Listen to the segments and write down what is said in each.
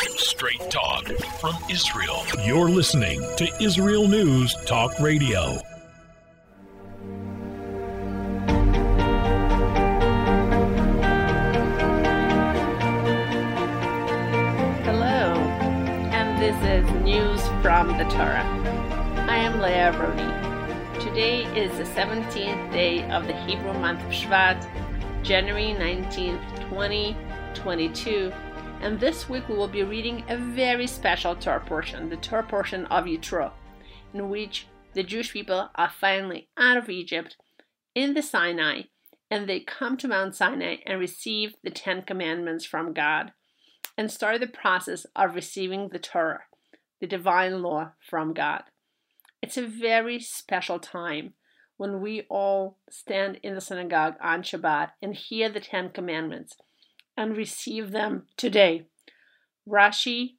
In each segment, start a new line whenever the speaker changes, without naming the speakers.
Straight talk from Israel. You're listening to Israel News Talk Radio.
Hello, and this is News from the Torah. I am Leah Aharoni. Today is the 17th day of the Hebrew month of Shvat, January 19th, 2022, and this week we will be reading a very special Torah portion, the Torah portion of Yitro, in which the Jewish people are finally out of Egypt in the Sinai, and they come to Mount Sinai and receive the Ten Commandments from God and start the process of receiving the Torah, the divine law from God. It's a very special time when we all stand in the synagogue on Shabbat and hear the Ten Commandments and receive them today. Rashi,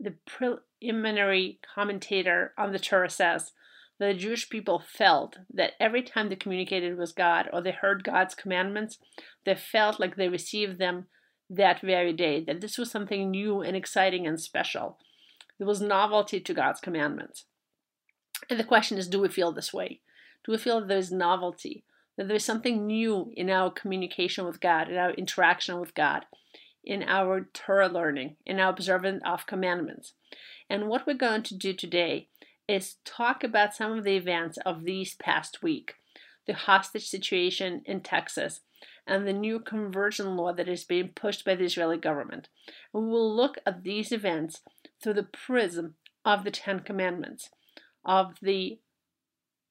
the preliminary commentator on the Torah, says that the Jewish people felt that every time they communicated with God or they heard God's commandments, they felt like they received them that very day, that this was something new and exciting and special. There was novelty to God's commandments. And the question is do we feel this way? Do we feel that there's novelty, that there's something new in our communication with God, in our interaction with God, in our Torah learning, in our observance of commandments? And what we're going to do today is talk about some of the events of these past week the hostage situation in Texas, and the new conversion law that is being pushed by the Israeli government. We will look at these events through the prism of the Ten Commandments, of the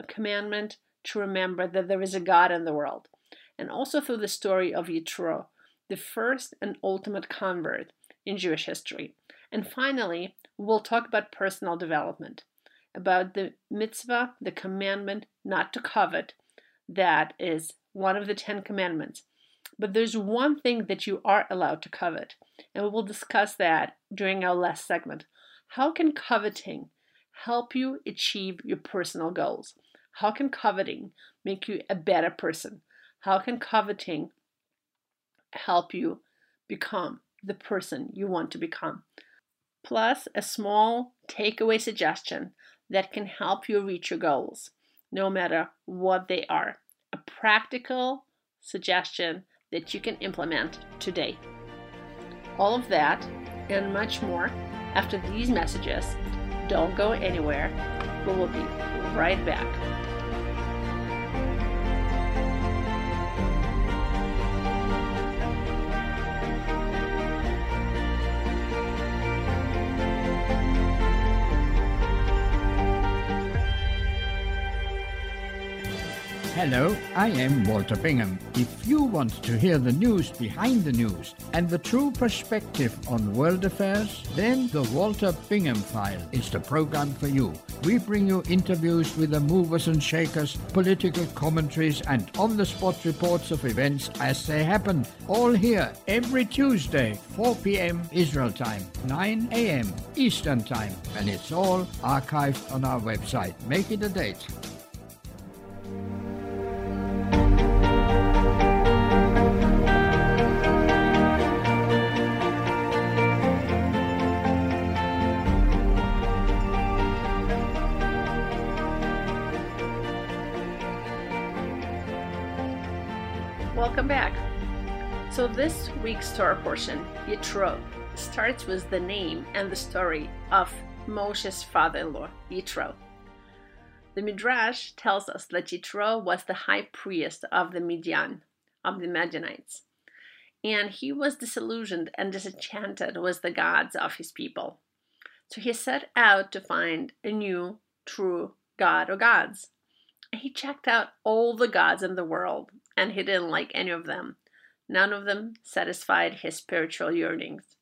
commandment to remember that there is a God in the world, and also through the story of Yitro, the first and ultimate convert in Jewish history. And finally, we'll talk about personal development, about the mitzvah, the commandment not to covet, that is one of the Ten Commandments. But there's one thing that you are allowed to covet, and we will discuss that during our last segment. How can coveting help you achieve your personal goals? How can coveting make you a better person? How can coveting help you become the person you want to become? Plus, a small takeaway suggestion that can help you reach your goals, no matter what they are a practical suggestion that you can implement today. All of that and much more after these messages. Don't go anywhere. We will be right back.
Hello, I am Walter Bingham. If you want to hear the news behind the news and the true perspective on world affairs, then the Walter Bingham File is the program for you. We bring you interviews with the movers and shakers, political commentaries, and on the spot reports of events as they happen. All here every Tuesday, 4 p.m. Israel time, 9 a.m. Eastern time, and it's all archived on our website. Make it a date.
So, this week's Torah portion, Yitro, starts with the name and the story of Moshe's father in law, Yitro. The Midrash tells us that Yitro was the high priest of the Midian, of the Midianites, and he was disillusioned and disenchanted with the gods of his people. So he set out to find a new, true God or gods. He checked out all the gods in the world and he didn't like any of them. None of them satisfied his spiritual yearnings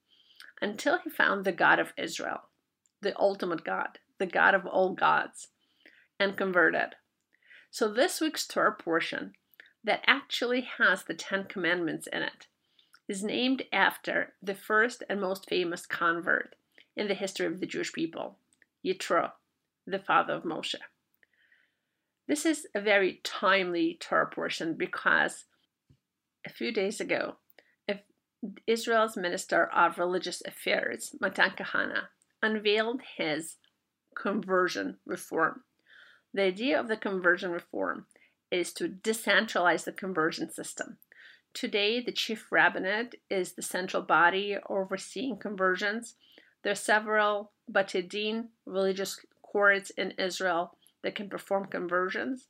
until he found the God of Israel, the ultimate God, the God of all gods, and converted. So, this week's Torah portion that actually has the Ten Commandments in it is named after the first and most famous convert in the history of the Jewish people, Yitro, the father of Moshe. This is a very timely Torah portion because a few days ago, Israel's Minister of Religious Affairs, Matan Kahana, unveiled his conversion reform. The idea of the conversion reform is to decentralize the conversion system. Today, the chief rabbinate is the central body overseeing conversions. There are several batei din religious courts in Israel that can perform conversions,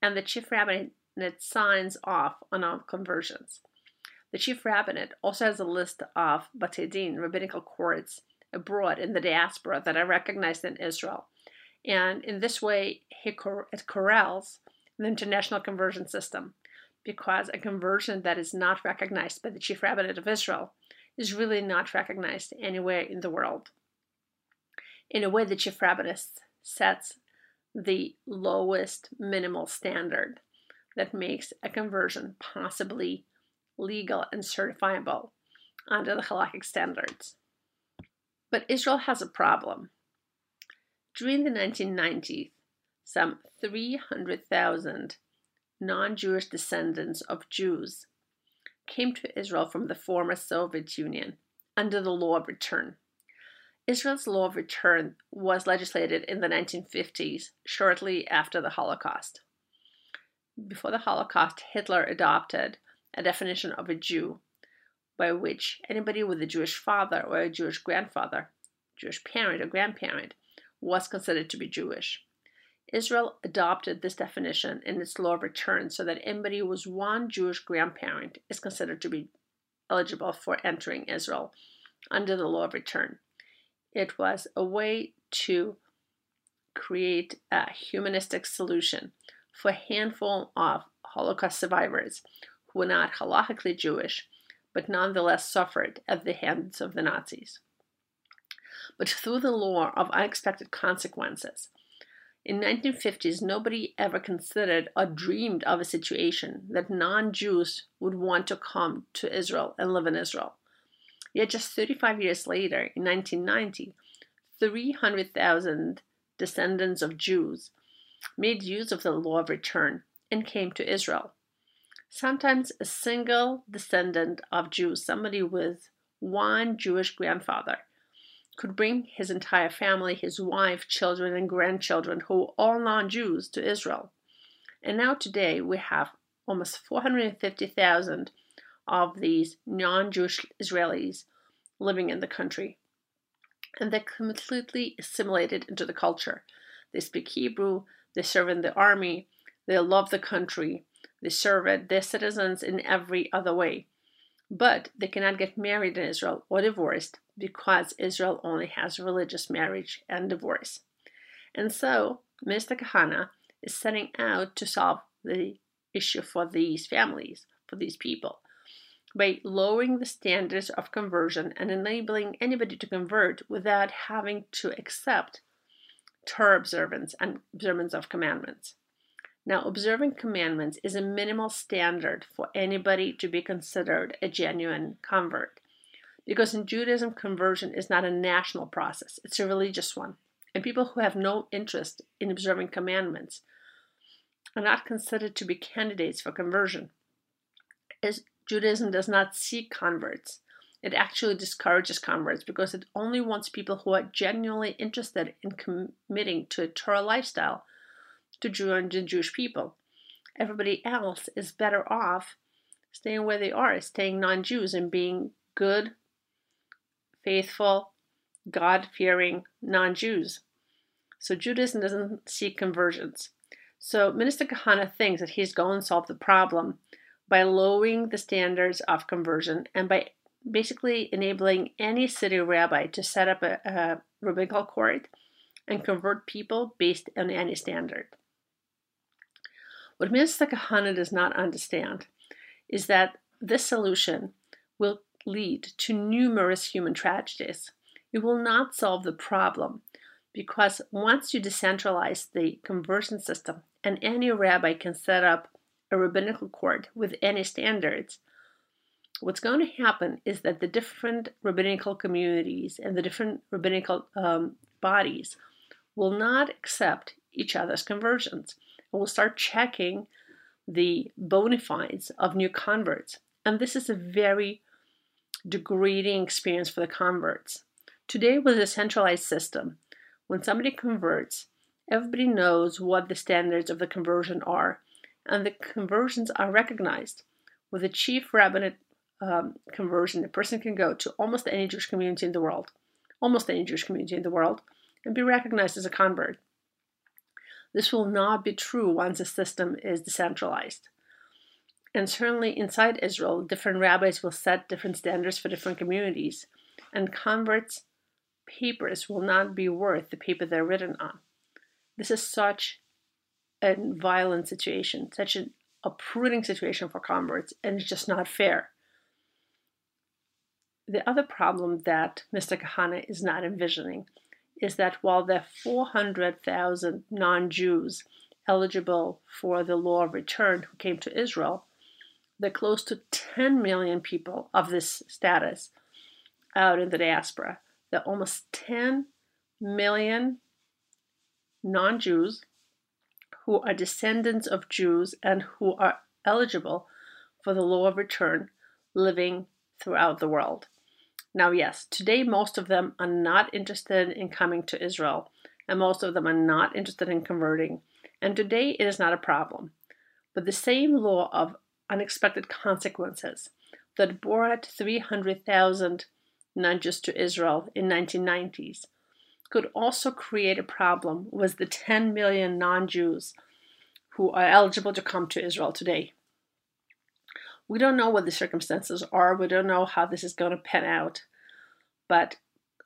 and the chief rabbinate signs off on all conversions. The chief rabbinate also has a list of Batei Din, rabbinical courts abroad in the diaspora that are recognized in Israel. And in this way, it corrals the international conversion system because a conversion that is not recognized by the chief rabbinate of Israel is really not recognized anywhere in the world. In a way, the chief rabbinate sets the lowest minimal standard that makes a conversion possibly legal and certifiable under the halakhic standards. But Israel has a problem. During the 1990s, some 300,000 non Jewish descendants of Jews came to Israel from the former Soviet Union under the law of return. Israel's law of return was legislated in the 1950s, shortly after the Holocaust. Before the Holocaust, Hitler adopted a definition of a Jew by which anybody with a Jewish father or a Jewish grandfather, Jewish parent or grandparent, was considered to be Jewish. Israel adopted this definition in its law of return so that anybody was one Jewish grandparent is considered to be eligible for entering Israel under the law of return. It was a way to create a humanistic solution for a handful of Holocaust survivors who were not halachically Jewish, but nonetheless suffered at the hands of the Nazis. But through the law of unexpected consequences, in 1950s, nobody ever considered or dreamed of a situation that non-Jews would want to come to Israel and live in Israel. Yet just 35 years later, in 1990, 300,000 descendants of Jews made use of the law of return and came to Israel. Sometimes a single descendant of Jews, somebody with one Jewish grandfather, could bring his entire family, his wife, children, and grandchildren, who all non Jews, to Israel. And now, today, we have almost 450,000 of these non Jewish Israelis living in the country. And they're completely assimilated into the culture. They speak Hebrew, they serve in the army, they love the country, they serve it, they're citizens in every other way. But they cannot get married in Israel or divorced because Israel only has religious marriage and divorce. And so, Mr. Kahana is setting out to solve the issue for these families, for these people, by lowering the standards of conversion and enabling anybody to convert without having to accept Torah observance and observance of commandments. Now, observing commandments is a minimal standard for anybody to be considered a genuine convert. Because in Judaism, conversion is not a national process, it's a religious one. And people who have no interest in observing commandments are not considered to be candidates for conversion. As Judaism does not seek converts, it actually discourages converts because it only wants people who are genuinely interested in committing to a Torah lifestyle to join the Jewish people. Everybody else is better off staying where they are, staying non Jews and being good, faithful, God fearing non Jews. So Judaism doesn't seek conversions. So Minister Kahana thinks that he's going to solve the problem by lowering the standards of conversion and by basically enabling any city rabbi to set up a, a rabbinical court and convert people based on any standard. What Minister Kahana does not understand is that this solution will lead to numerous human tragedies. It will not solve the problem because once you decentralize the conversion system and any rabbi can set up a rabbinical court with any standards, what's going to happen is that the different rabbinical communities and the different rabbinical um, bodies will not accept each other's conversions and will start checking the bona fides of new converts. And this is a very degrading experience for the converts. Today, with a centralized system, when somebody converts, everybody knows what the standards of the conversion are, and the conversions are recognized. With a chief rabbinate um, conversion, a person can go to almost any Jewish community in the world, almost any Jewish community in the world, and be recognized as a convert. This will not be true once the system is decentralized. And certainly inside Israel, different rabbis will set different standards for different communities, and converts' papers will not be worth the paper they're written on. This is such a violent situation, such an uprooting situation for converts, and it's just not fair. The other problem that Mr. Kahana is not envisioning is that while there are 400,000 non Jews eligible for the law of return who came to Israel, there are close to 10 million people of this status out in the diaspora. There are almost 10 million non Jews who are descendants of Jews and who are eligible for the law of return living throughout the world. Now, yes, today most of them are not interested in coming to Israel, and most of them are not interested in converting. And today it is not a problem. But the same law of unexpected consequences that brought 300,000 non Jews to Israel in 1990s could also create a problem with the 10 million non-Jews who are eligible to come to Israel today. We don't know what the circumstances are. We don't know how this is going to pan out. But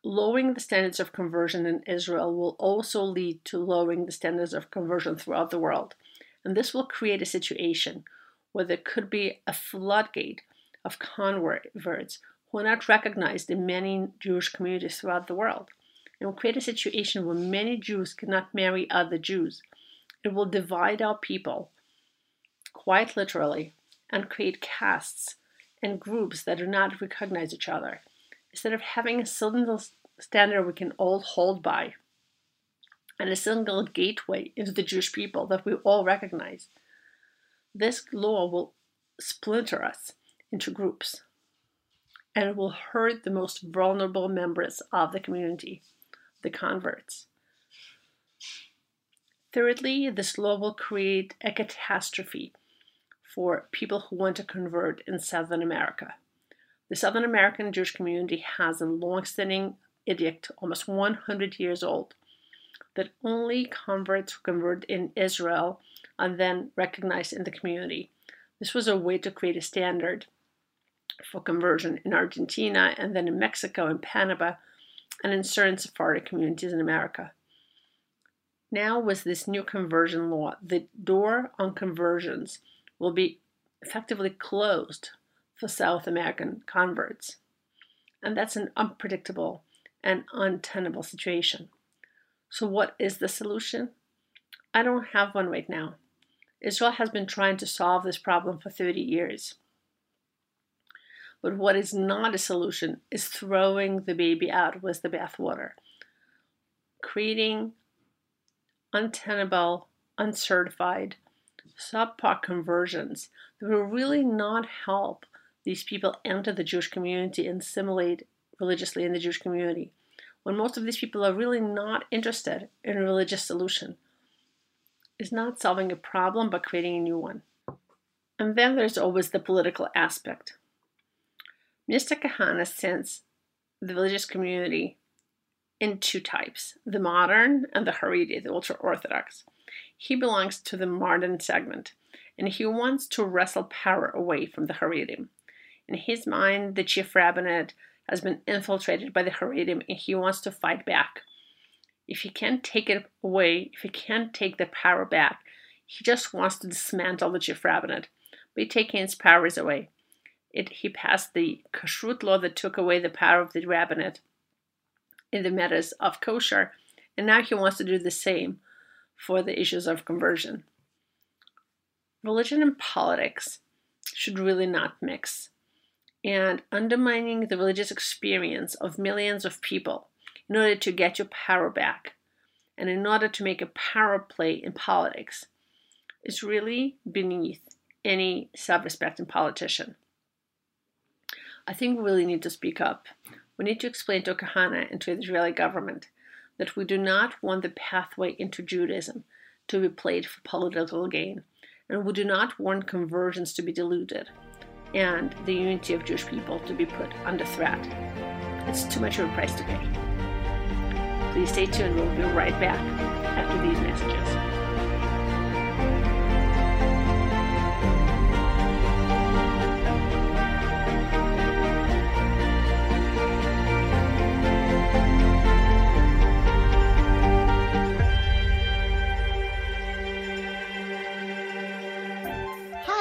lowering the standards of conversion in Israel will also lead to lowering the standards of conversion throughout the world. And this will create a situation where there could be a floodgate of converts who are not recognized in many Jewish communities throughout the world. It will create a situation where many Jews cannot marry other Jews. It will divide our people, quite literally, and create castes and groups that do not recognize each other. Instead of having a single standard we can all hold by and a single gateway into the Jewish people that we all recognize, this law will splinter us into groups and it will hurt the most vulnerable members of the community, the converts. Thirdly, this law will create a catastrophe for people who want to convert in Southern America. The Southern American Jewish community has a long-standing edict, almost 100 years old, that only converts who convert in Israel are then recognized in the community. This was a way to create a standard for conversion in Argentina and then in Mexico and Panama and in certain Sephardic communities in America. Now, with this new conversion law, the door on conversions will be effectively closed for South American converts. And that's an unpredictable and untenable situation. So, what is the solution? I don't have one right now. Israel has been trying to solve this problem for 30 years. But what is not a solution is throwing the baby out with the bathwater, creating untenable, uncertified, subpar conversions that will really not help these people enter the Jewish community and assimilate religiously in the Jewish community, when most of these people are really not interested in a religious solution. Is not solving a problem but creating a new one. And then there's always the political aspect. Mr. Kahana sends the religious community in two types the modern and the Haredi, the ultra Orthodox. He belongs to the modern segment, and he wants to wrestle power away from the Haredim. In his mind, the chief rabbinate has been infiltrated by the Haredim and he wants to fight back. If he can't take it away, if he can't take the power back, he just wants to dismantle the chief rabbinate by taking its powers away. It, he passed the kashrut law that took away the power of the rabbinate in the matters of kosher, and now he wants to do the same for the issues of conversion. Religion and politics should really not mix and undermining the religious experience of millions of people in order to get your power back and in order to make a power play in politics is really beneath any self respecting politician. I think we really need to speak up. We need to explain to Kahana and to the Israeli government that we do not want the pathway into Judaism to be played for political gain, and we do not want conversions to be diluted and the unity of Jewish people to be put under threat. It's too much of a price to pay. Please stay tuned. We'll be right back after these messages.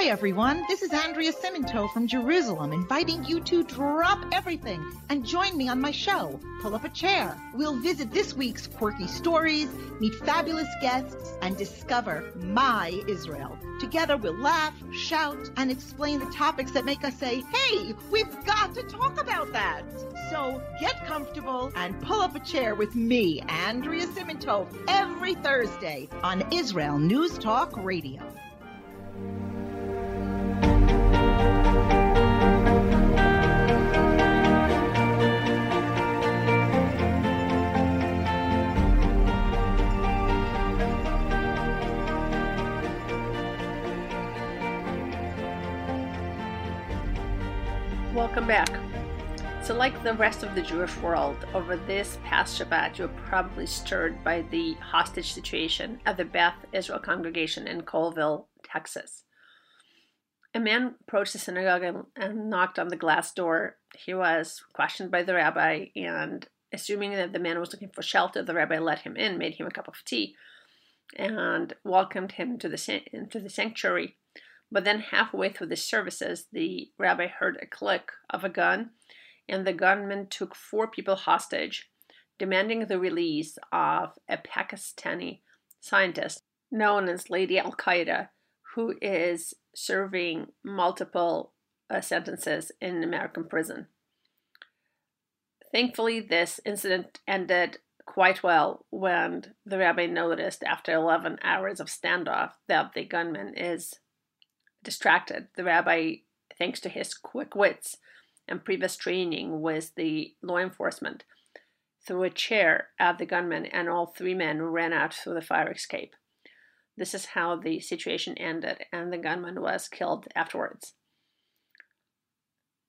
Everyone. This is Andrea Simantov from Jerusalem, inviting you to drop everything and join me on my show, Pull Up a Chair. We'll visit this week's quirky stories, meet fabulous guests, and discover my Israel. Together, we'll laugh, shout, and explain the topics that make us say, hey, we've got to talk about that. So get comfortable and pull up a chair with me, Andrea Simantov, every Thursday on Israel News Talk Radio.
Welcome back. So, like the rest of the Jewish world, over this past Shabbat, you were probably stirred by the hostage situation at the Beth Israel congregation in Colleyville, Texas. A man approached the synagogue and, and knocked on the glass door. He was questioned by the rabbi, and assuming that the man was looking for shelter, the rabbi let him in, made him a cup of tea, and welcomed him to the, into the sanctuary. But then, halfway through the services, the rabbi heard a click of a gun, and the gunman took four people hostage, demanding the release of a Pakistani scientist known as Lady Al Qaeda, who is serving multiple uh, sentences in American prison. Thankfully, this incident ended quite well when the rabbi noticed after 11 hours of standoff that the gunman is distracted. The rabbi, thanks to his quick wits and previous training with the law enforcement, threw a chair at the gunman, and all three men ran out through the fire escape. This is how the situation ended, and the gunman was killed afterwards.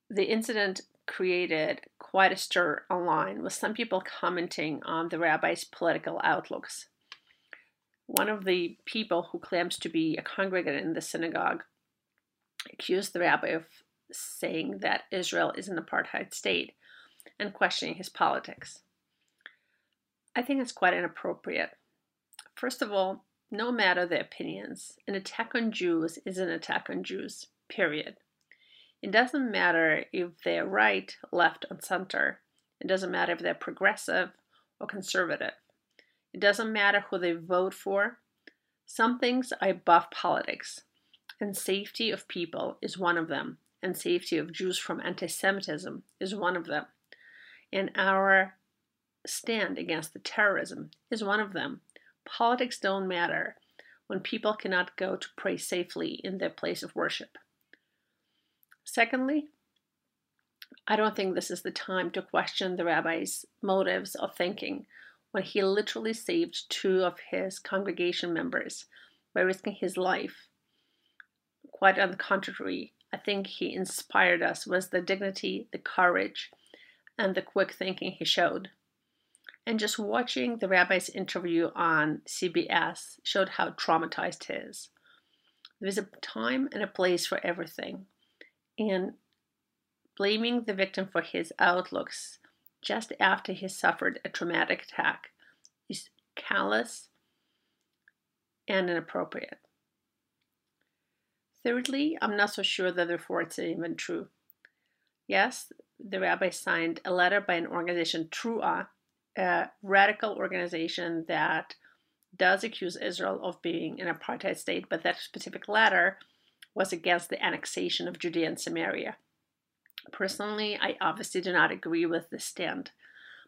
The incident created quite a stir online, with some people commenting on the rabbi's political outlooks. One of the people who claims to be a congregant in the synagogue accused the rabbi of saying that Israel is an apartheid state and questioning his politics. I think it's quite inappropriate. First of all, no matter the opinions, an attack on Jews is an attack on Jews, period. It doesn't matter if they're right, left, or center. It doesn't matter if they're progressive or conservative. It doesn't matter who they vote for. Some things are above politics and safety of people is one of them, and safety of Jews from anti Semitism is one of them. And our stand against the terrorism is one of them. Politics don't matter when people cannot go to pray safely in their place of worship. Secondly, I don't think this is the time to question the rabbi's motives or thinking when he literally saved two of his congregation members by risking his life Quite on the contrary, I think he inspired us with the dignity, the courage, and the quick thinking he showed. And just watching the rabbi's interview on CBS showed how traumatized he is. There's a time and a place for everything. And blaming the victim for his outlooks just after he suffered a traumatic attack is callous and inappropriate. Thirdly, I'm not so sure that the reports are even true. Yes, the rabbi signed a letter by an organization, T'ruah, a radical organization that does accuse Israel of being an apartheid state, but that specific letter was against the annexation of Judea and Samaria. Personally, I obviously do not agree with this stand,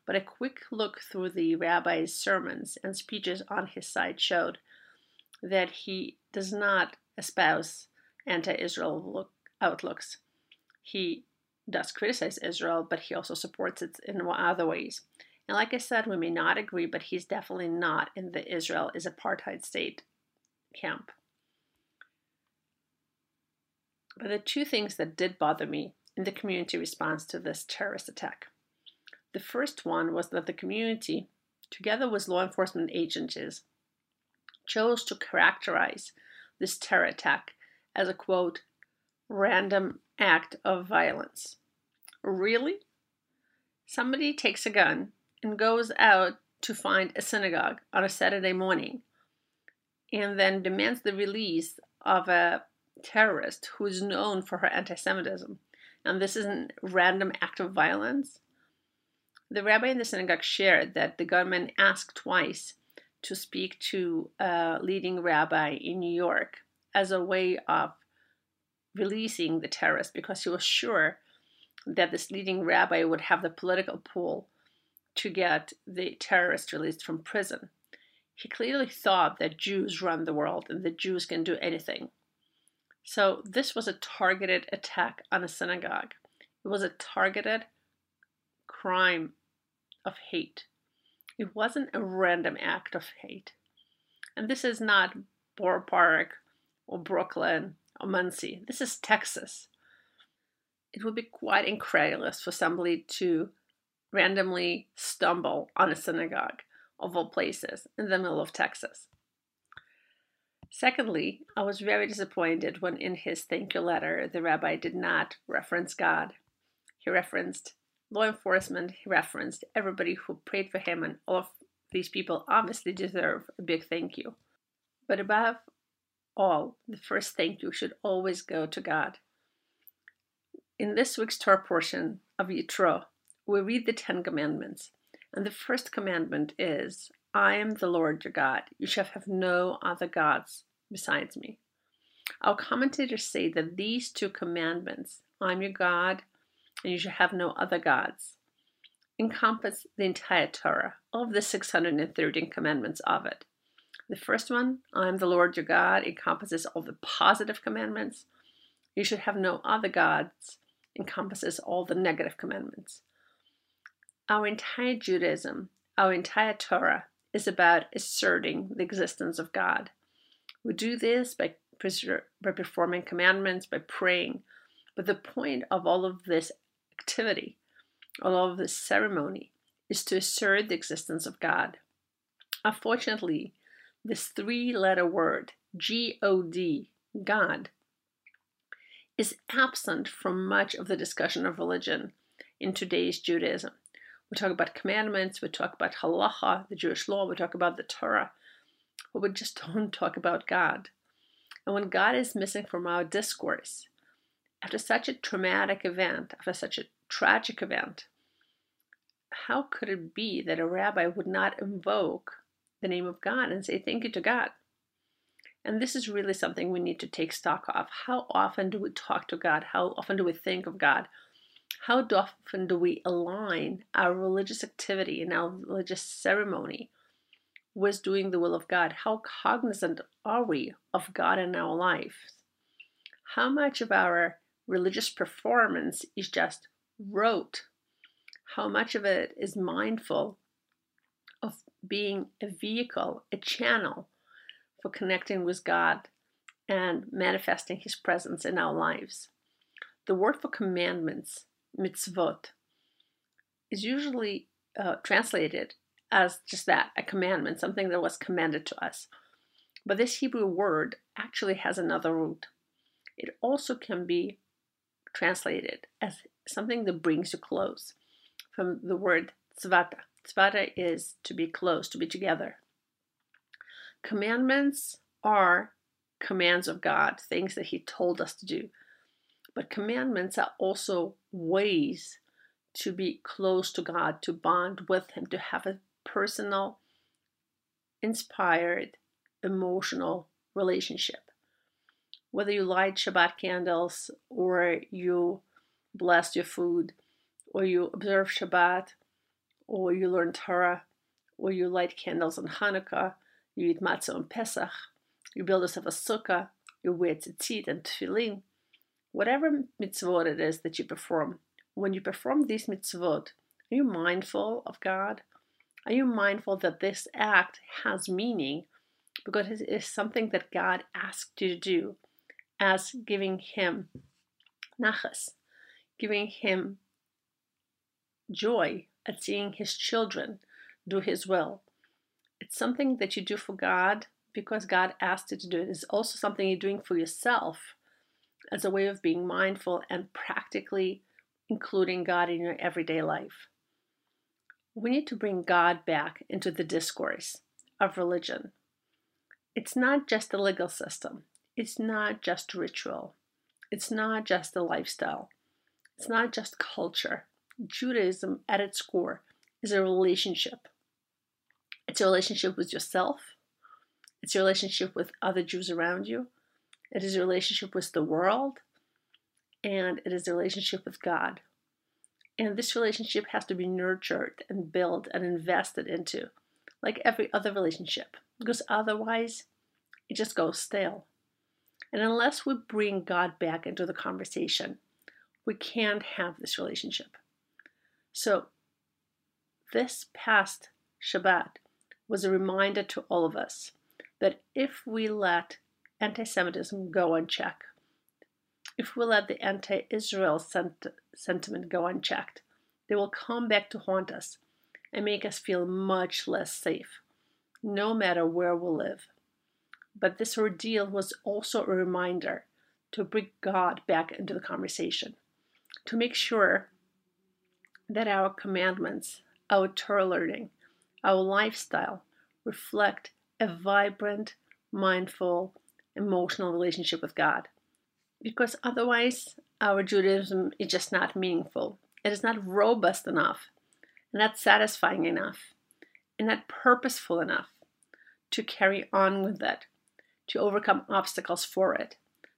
but a quick look through the rabbi's sermons and speeches on his side showed that he does not espouse anti Israel outlooks. He does criticize Israel, but he also supports it in other ways. And like I said, we may not agree, but he's definitely not in the Israel is apartheid state camp. But the two things that did bother me in the community response to this terrorist attack. The first one was that the community, together with law enforcement agencies, chose to characterize this terror attack as a quote, random act of violence. Really? Somebody takes a gun and goes out to find a synagogue on a Saturday morning and then demands the release of a terrorist who is known for her anti Semitism. And this is a random act of violence. The rabbi in the synagogue shared that the gunman asked twice to speak to a leading rabbi in New York as a way of releasing the terrorist because he was sure that this leading rabbi would have the political pull to get the terrorist released from prison. He clearly thought that Jews run the world and that Jews can do anything. So, this was a targeted attack on a synagogue. It was a targeted crime of hate. It wasn't a random act of hate. And this is not Park or Brooklyn or Monsey. This is Texas. It would be quite incredulous for somebody to randomly stumble on a synagogue of all places in the middle of Texas. Secondly, I was very disappointed when in his thank you letter the rabbi did not reference God. He referenced law enforcement, he referenced everybody who prayed for him, and all of these people obviously deserve a big thank you. But above all, the first thank you should always go to God. In this week's Torah portion of Yitro, we read the Ten Commandments, and the first commandment is I am the Lord your God. You shall have no other gods besides me. Our commentators say that these two commandments, I'm your God, and you shall have no other gods, encompass the entire Torah, all of the 613 commandments of it. The first one, I am the Lord your God, encompasses all the positive commandments. You should have no other gods, encompasses all the negative commandments. Our entire Judaism, our entire Torah, is about asserting the existence of God. We do this by, by performing commandments, by praying. But the point of all of this activity, all of this ceremony, is to assert the existence of God. Unfortunately, this three letter word, G O D, God, is absent from much of the discussion of religion in today's Judaism. We talk about commandments, we talk about halacha, the Jewish law, we talk about the Torah, but we just don't talk about God. And when God is missing from our discourse, after such a traumatic event, after such a tragic event, how could it be that a rabbi would not invoke the name of God and say thank you to God? And this is really something we need to take stock of. How often do we talk to God? How often do we think of God? how often do we align our religious activity and our religious ceremony with doing the will of God? How cognizant are we of God in our lives? How much of our religious performance is just rote? How much of it is mindful being a vehicle, a channel for connecting with God and manifesting His presence in our lives? The word for commandments mitzvot, is usually uh, translated as just that, a commandment, something that was commanded to us. But this Hebrew word actually has another root. It also can be translated as something that brings you close, from the word tzvata. Tzvata is to be close, to be together. Commandments are commands of God, things that He told us to do. But commandments are also ways to be close to God, to bond with Him, to have a personal, inspired, emotional relationship. Whether you light Shabbat candles, or you bless your food, or you observe Shabbat, or you learn Torah, or you light candles on Hanukkah, you eat matzah on Pesach, you build yourself a sukkah, you wear tzitzit and tefillin, whatever mitzvot it is that you perform when you perform these mitzvot, are you mindful of God? Are you mindful that this act has meaning because it is something that God asked you to do as giving Him nachas, giving Him joy at seeing His children do His will? It's something that you do for God because God asked you to do it. It's also something you're doing for yourself as a way of being mindful and practically including God in your everyday life. We need to bring God back into the discourse of religion. It's not just a legal system, it's not just ritual, it's not just a lifestyle, it's not just culture. Judaism, at its core, is a relationship. It's a relationship with yourself, it's a relationship with other Jews around you, it is a relationship with the world, and it is a relationship with God. And this relationship has to be nurtured and built and invested into, like every other relationship, because otherwise it just goes stale. And unless we bring God back into the conversation, we can't have this relationship. So, this past Shabbat was a reminder to all of us that if we let anti Semitism go unchecked. If we let the anti Israel sent- sentiment go unchecked, they will come back to haunt us and make us feel much less safe, no matter where we live. But this ordeal was also a reminder to bring God back into the conversation, to make sure that our commandments, our Torah learning, our lifestyle reflect a vibrant, mindful, emotional relationship with God. Because otherwise, our Judaism is just not meaningful. It is not robust enough, not satisfying enough, and not purposeful enough to carry on with it, to overcome obstacles for it,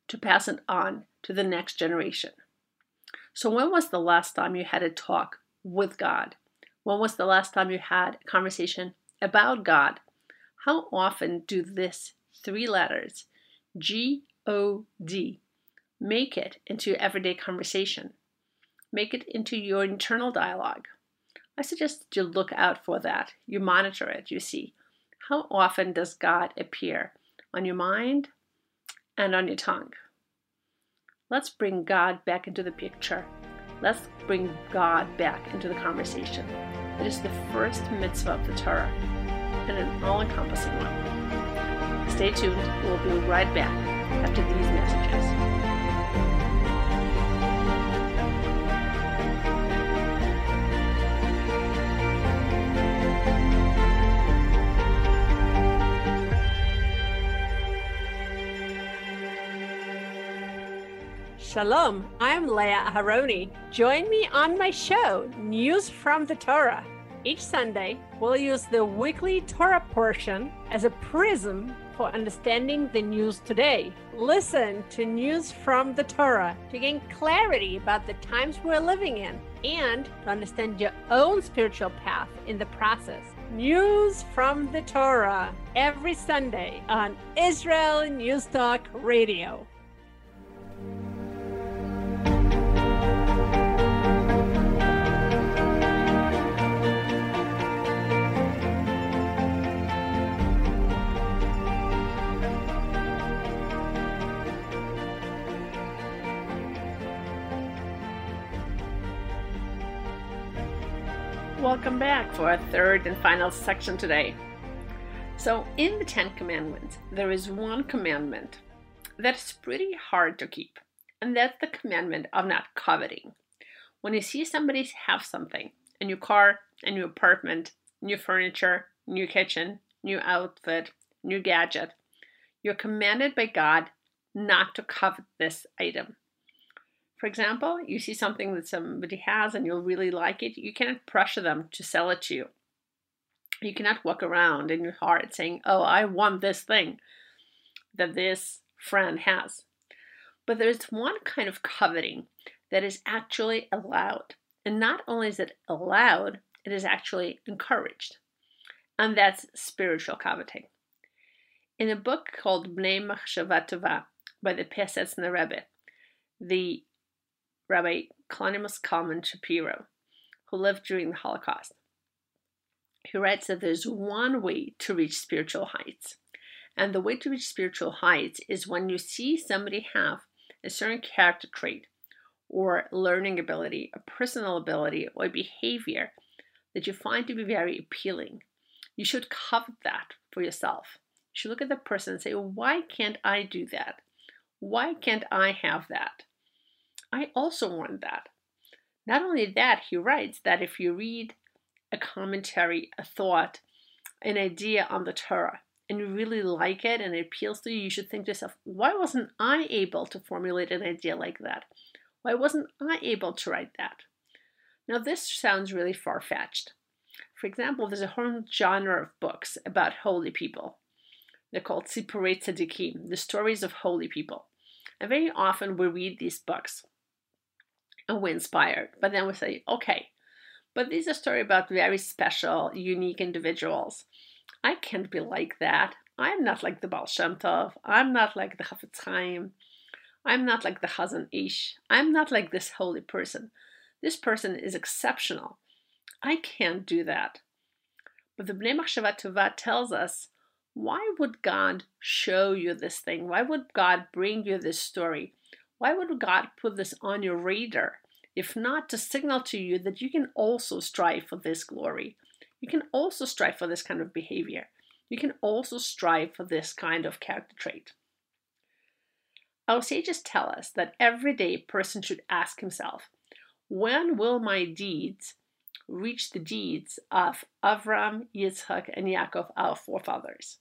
to pass it on to the next generation. So, when was the last time you had a talk with God? When was the last time you had a conversation about God? How often do this three letters G O D. Make it into everyday conversation. Make it into your internal dialogue. I suggest you look out for that. You monitor it. You see how often does God appear on your mind and on your tongue. Let's bring God back into the picture. Let's bring God back into the conversation. It is the first mitzvah of the Torah and an all encompassing one. Stay tuned. We'll be right back after these messages. Shalom, I'm Leah Aharoni. Join me on my show, News from the Torah. Each Sunday, we'll use the weekly Torah portion as a prism for understanding the news today. Listen to news from the Torah to gain clarity about the times we're living in and to understand your own spiritual path in the process. News from the Torah every Sunday on Israel News Talk Radio. Welcome back for our third and final section today. So, in the Ten Commandments, there is one commandment that's pretty hard to keep, and that's the commandment of not coveting. When you see somebody have something a new car, a new apartment, new furniture, new kitchen, new outfit, new gadget you're commanded by God not to covet this item. For example, you see something that somebody has and you'll really like it, you cannot pressure them to sell it to you. You cannot walk around in your heart saying, Oh, I want this thing that this friend has. But there's one kind of coveting that is actually allowed. And not only is it allowed, it is actually encouraged. And that's spiritual coveting. In a book called Bnei Machshava Tova by the Piaseczner Rebbe, the Rabbi Kalonymus Kalman Shapiro, who lived during the Holocaust. He writes that there's one way to reach spiritual heights. And the way to reach spiritual heights is when you see somebody have a certain character trait or learning ability, a personal ability, or behavior that you find to be very appealing. You should covet that for yourself. You should look at the person and say, Why can't I do that? Why can't I have that? I also want that. Not only that, he writes that if you read a commentary, a thought, an idea on the Torah, and you really like it and it appeals to you, you should think to yourself, why wasn't I able to formulate an idea like that? Why wasn't I able to write that? Now, this sounds really far fetched. For example, there's a whole genre of books about holy people. They're called Sipurei Tzadikim, the stories of holy people. And very often we read these books and we're inspired, but then we say, okay, but this is a story about very special, unique individuals. I can't be like that. I'm not like the Baal Shem Tov. I'm not like the Chafetz Chaim. I'm not like the Chazon Ish. I'm not like this holy person. This person is exceptional. I can't do that. But the Bnei Machshava Tova tells us, why would God show you this thing? Why would God bring you this story? Why would God put this on your radar? If not to signal to you that you can also strive for this glory. You can also strive for this kind of behavior. You can also strive for this kind of character trait. Our sages tell us that every day a person should ask himself, when will my deeds reach the deeds of Avram, Yitzhak, and Yaakov, our forefathers?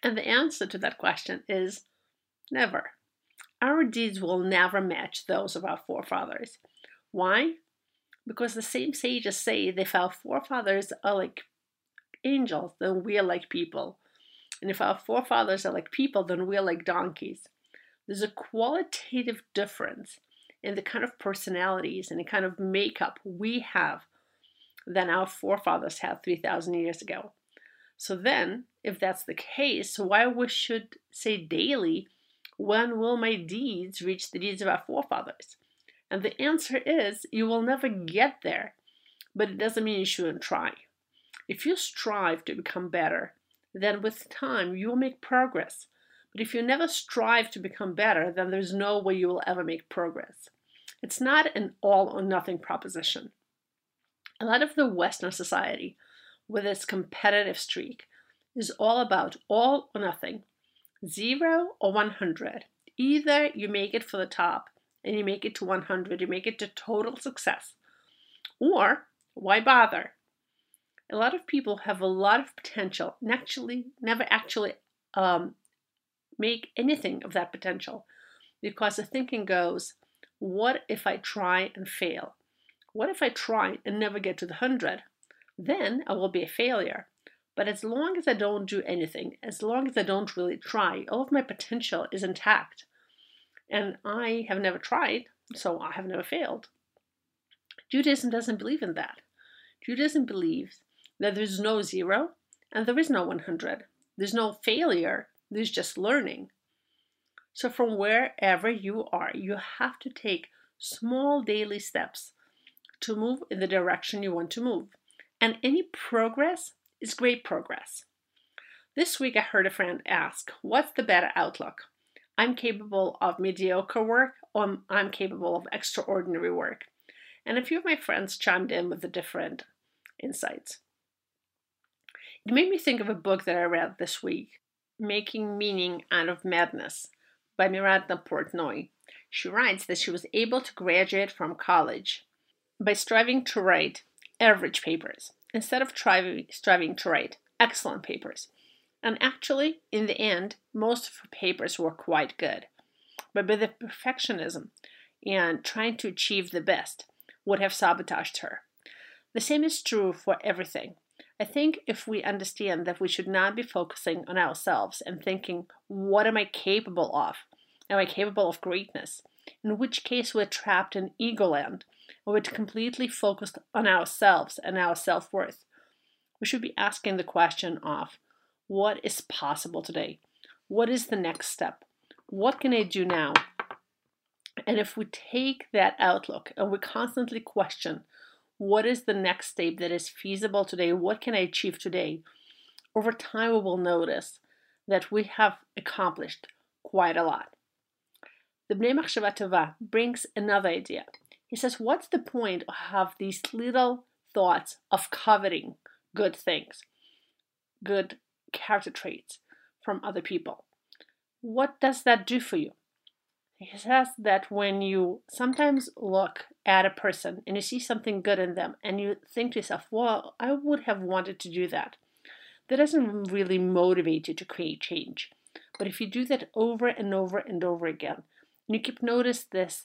And the answer to that question is never. Our deeds will never match those of our forefathers. Why? Because the same sages say that if our forefathers are like angels, then we are like people. And if our forefathers are like people, then we're like donkeys. There's a qualitative difference in the kind of personalities and the kind of makeup we have than our forefathers had 3,000 years ago. So then, if that's the case, why we should say daily, when will my deeds reach the deeds of our forefathers? And the answer is you will never get there, but it doesn't mean you shouldn't try. If you strive to become better, then with time you will make progress. But if you never strive to become better, then there's no way you will ever make progress. It's not an all or nothing proposition. A lot of the Western society, with its competitive streak, is all about all or nothing, zero or 100. Either you make it for the top and you make it to 100, you make it to total success. Or why bother? A lot of people have a lot of potential and actually never actually um, make anything of that potential because the thinking goes, what if I try and fail? What if I try and never get to the 100? Then I will be a failure. But as long as I don't do anything, as long as I don't really try, all of my potential is intact. And I have never tried, so I have never failed. Judaism doesn't believe in that. Judaism believes that there's no zero and there is no 100. There's no failure, there's just learning. So, from wherever you are, you have to take small daily steps to move in the direction you want to move. And any progress is great progress. This week, I heard a friend ask, What's the better outlook? I'm capable of mediocre work or I'm capable of extraordinary work. And a few of my friends chimed in with the different insights. It made me think of a book that I read this week, Making Meaning Out of Madness by Miradna Portnoy. She writes that she was able to graduate from college by striving to write average papers instead of striving to write excellent papers. And actually, in the end, most of her papers were quite good. But with the perfectionism and trying to achieve the best would have sabotaged her. The same is true for everything. I think if we understand that we should not be focusing on ourselves and thinking, what am I capable of? Am I capable of greatness? In which case we're trapped in ego land, and we're completely focused on ourselves and our self worth. We should be asking the question of what is possible today? What is the next step? What can I do now? And if we take that outlook and we constantly question what is the next step that is feasible today, what can I achieve today, over time we will notice that we have accomplished quite a lot. The Bnei Machshava brings another idea. He says, What's the point of have these little thoughts of coveting good things, good character traits from other people? What does that do for you? He says that when you sometimes look at a person and you see something good in them and you think to yourself, well, I would have wanted to do that, that doesn't really motivate you to create change. But if you do that over and over and over again, and you keep notice this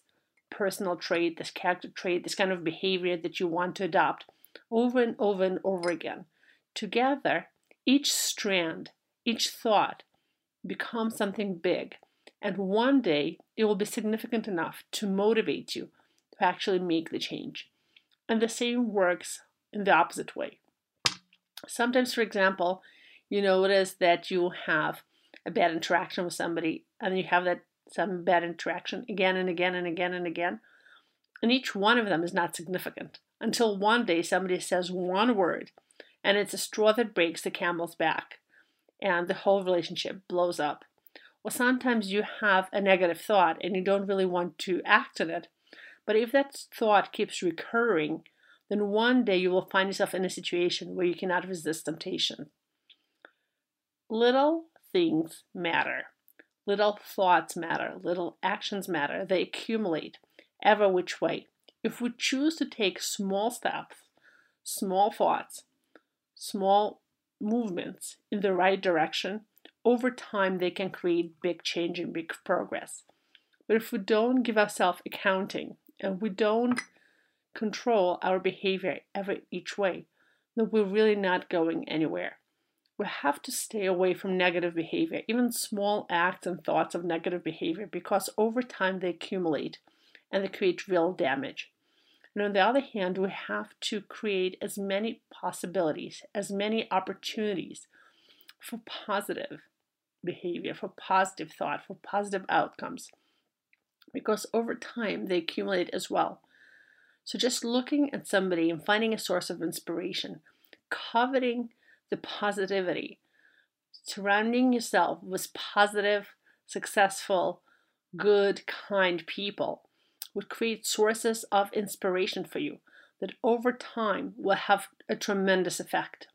personal trait, this character trait, this kind of behavior that you want to adopt over and over and over again, together, each strand, each thought becomes something big and one day it will be significant enough to motivate you to actually make the change. And the same works in the opposite way. Sometimes, for example, you notice that you have a bad interaction with somebody, and you have that some bad interaction again and again and again and again. And each one of them is not significant until one day somebody says one word, and it's a straw that breaks the camel's back, and the whole relationship blows up. Well, sometimes you have a negative thought and you don't really want to act on it. But if that thought keeps recurring, then one day you will find yourself in a situation where you cannot resist temptation. Little things matter. Little thoughts matter. Little actions matter. They accumulate ever which way. If we choose to take small steps, small thoughts, small movements in the right direction, over time they can create big change and big progress. But if we don't give ourselves accounting and we don't control our behavior ever each way, then we're really not going anywhere. We have to stay away from negative behavior, even small acts and thoughts of negative behavior, because over time they accumulate and they create real damage. And on the other hand, we have to create as many possibilities, as many opportunities for positive behavior, for positive thought, for positive outcomes. Because over time they accumulate as well. So just looking at somebody and finding a source of inspiration, coveting the positivity, surrounding yourself with positive, successful, good, kind people would create sources of inspiration for you that over time will have a tremendous effect.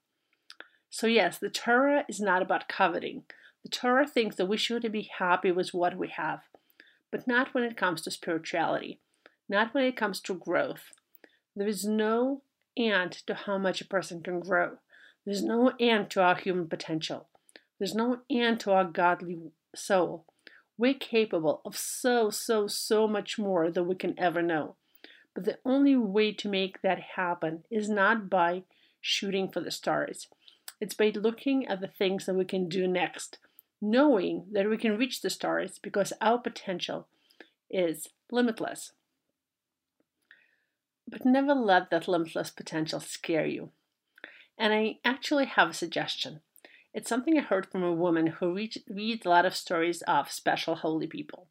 So, yes, the Torah is not about coveting. The Torah thinks that we should be happy with what we have, but not when it comes to spirituality, not when it comes to growth. There is no end to how much a person can grow. There's no end to our human potential. There's no end to our godly soul. We're capable of so, so, so much more than we can ever know. But the only way to make that happen is not by shooting for the stars. It's by looking at the things that we can do next, knowing that we can reach the stars because our potential is limitless. But never let that limitless potential scare you. And I actually have a suggestion. It's something I heard from a woman who read, reads a lot of stories of special holy people.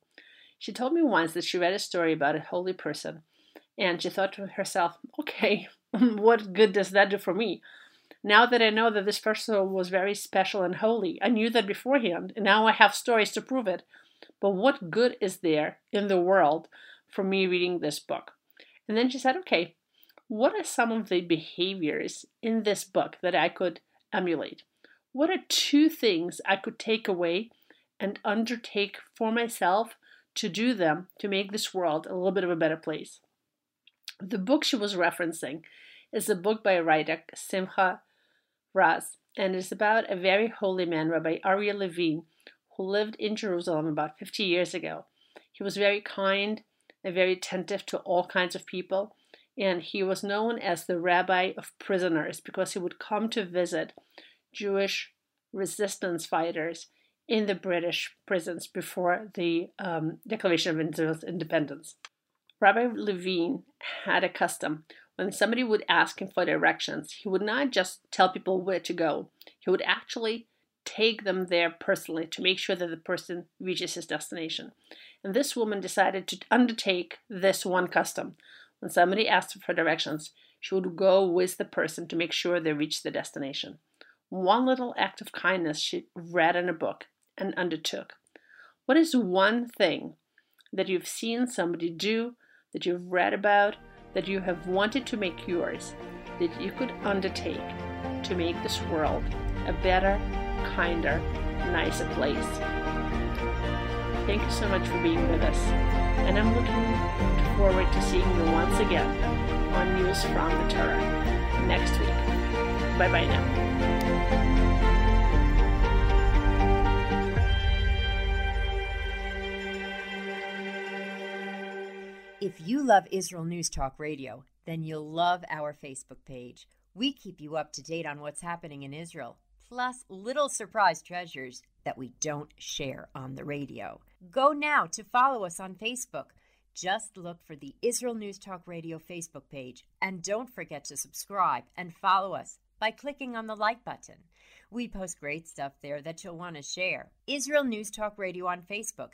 She told me once that she read a story about a holy person and she thought to herself, okay, what good does that do for me? Now that I know that this person was very special and holy, I knew that beforehand, and now I have stories to prove it. But what good is there in the world for me reading this book? And then she said, okay, what are some of the behaviors in this book that I could emulate? What are two things I could take away and undertake for myself to do them to make this world a little bit of a better place? The book she was referencing is a book by writer Simcha Raz, and it's about a very holy man, Rabbi Aryeh Levine, who lived in Jerusalem about 50 years ago. He was very kind and very attentive to all kinds of people, and he was known as the rabbi of prisoners because he would come to visit Jewish resistance fighters in the British prisons before the um, Declaration of Israel's independence. Rabbi Levine had a custom when somebody would ask him for directions, he would not just tell people where to go, he would actually take them there personally to make sure that the person reaches his destination. And this woman decided to undertake this one custom. When somebody asked for directions, she would go with the person to make sure they reached the destination. One little act of kindness she read in a book and undertook. What is one thing that you've seen somebody do, that you've read about, that you have wanted to make yours, that you could undertake to make this world a better, kinder, nicer place? Thank you so much for being with us, and I'm looking forward to seeing you once again on News from the Torah next week. Bye bye now.
If you love Israel News Talk Radio, then you'll love our Facebook page. We keep you up to date on what's happening in Israel, plus little surprise treasures that we don't share on the radio. Go now to follow us on Facebook. Just look for the Israel News Talk Radio Facebook page and don't forget to subscribe and follow us by clicking on the like button. We post great stuff there that you'll want to share. Israel News Talk Radio on Facebook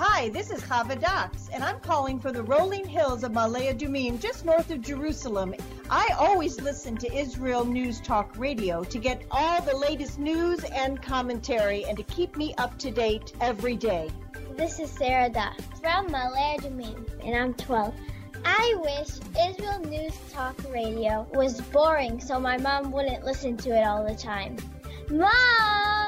Hi, this is Chava Dax, and I'm calling for the rolling hills of Ma'ale Adumim, just north of Jerusalem. I always listen to Israel News Talk Radio to get all the latest news and commentary and to keep me up to date every day.
This is Sarah Dax from Ma'ale Adumim, and I'm 12. I wish Israel News Talk Radio was boring so my mom wouldn't listen to it all the time. Mom!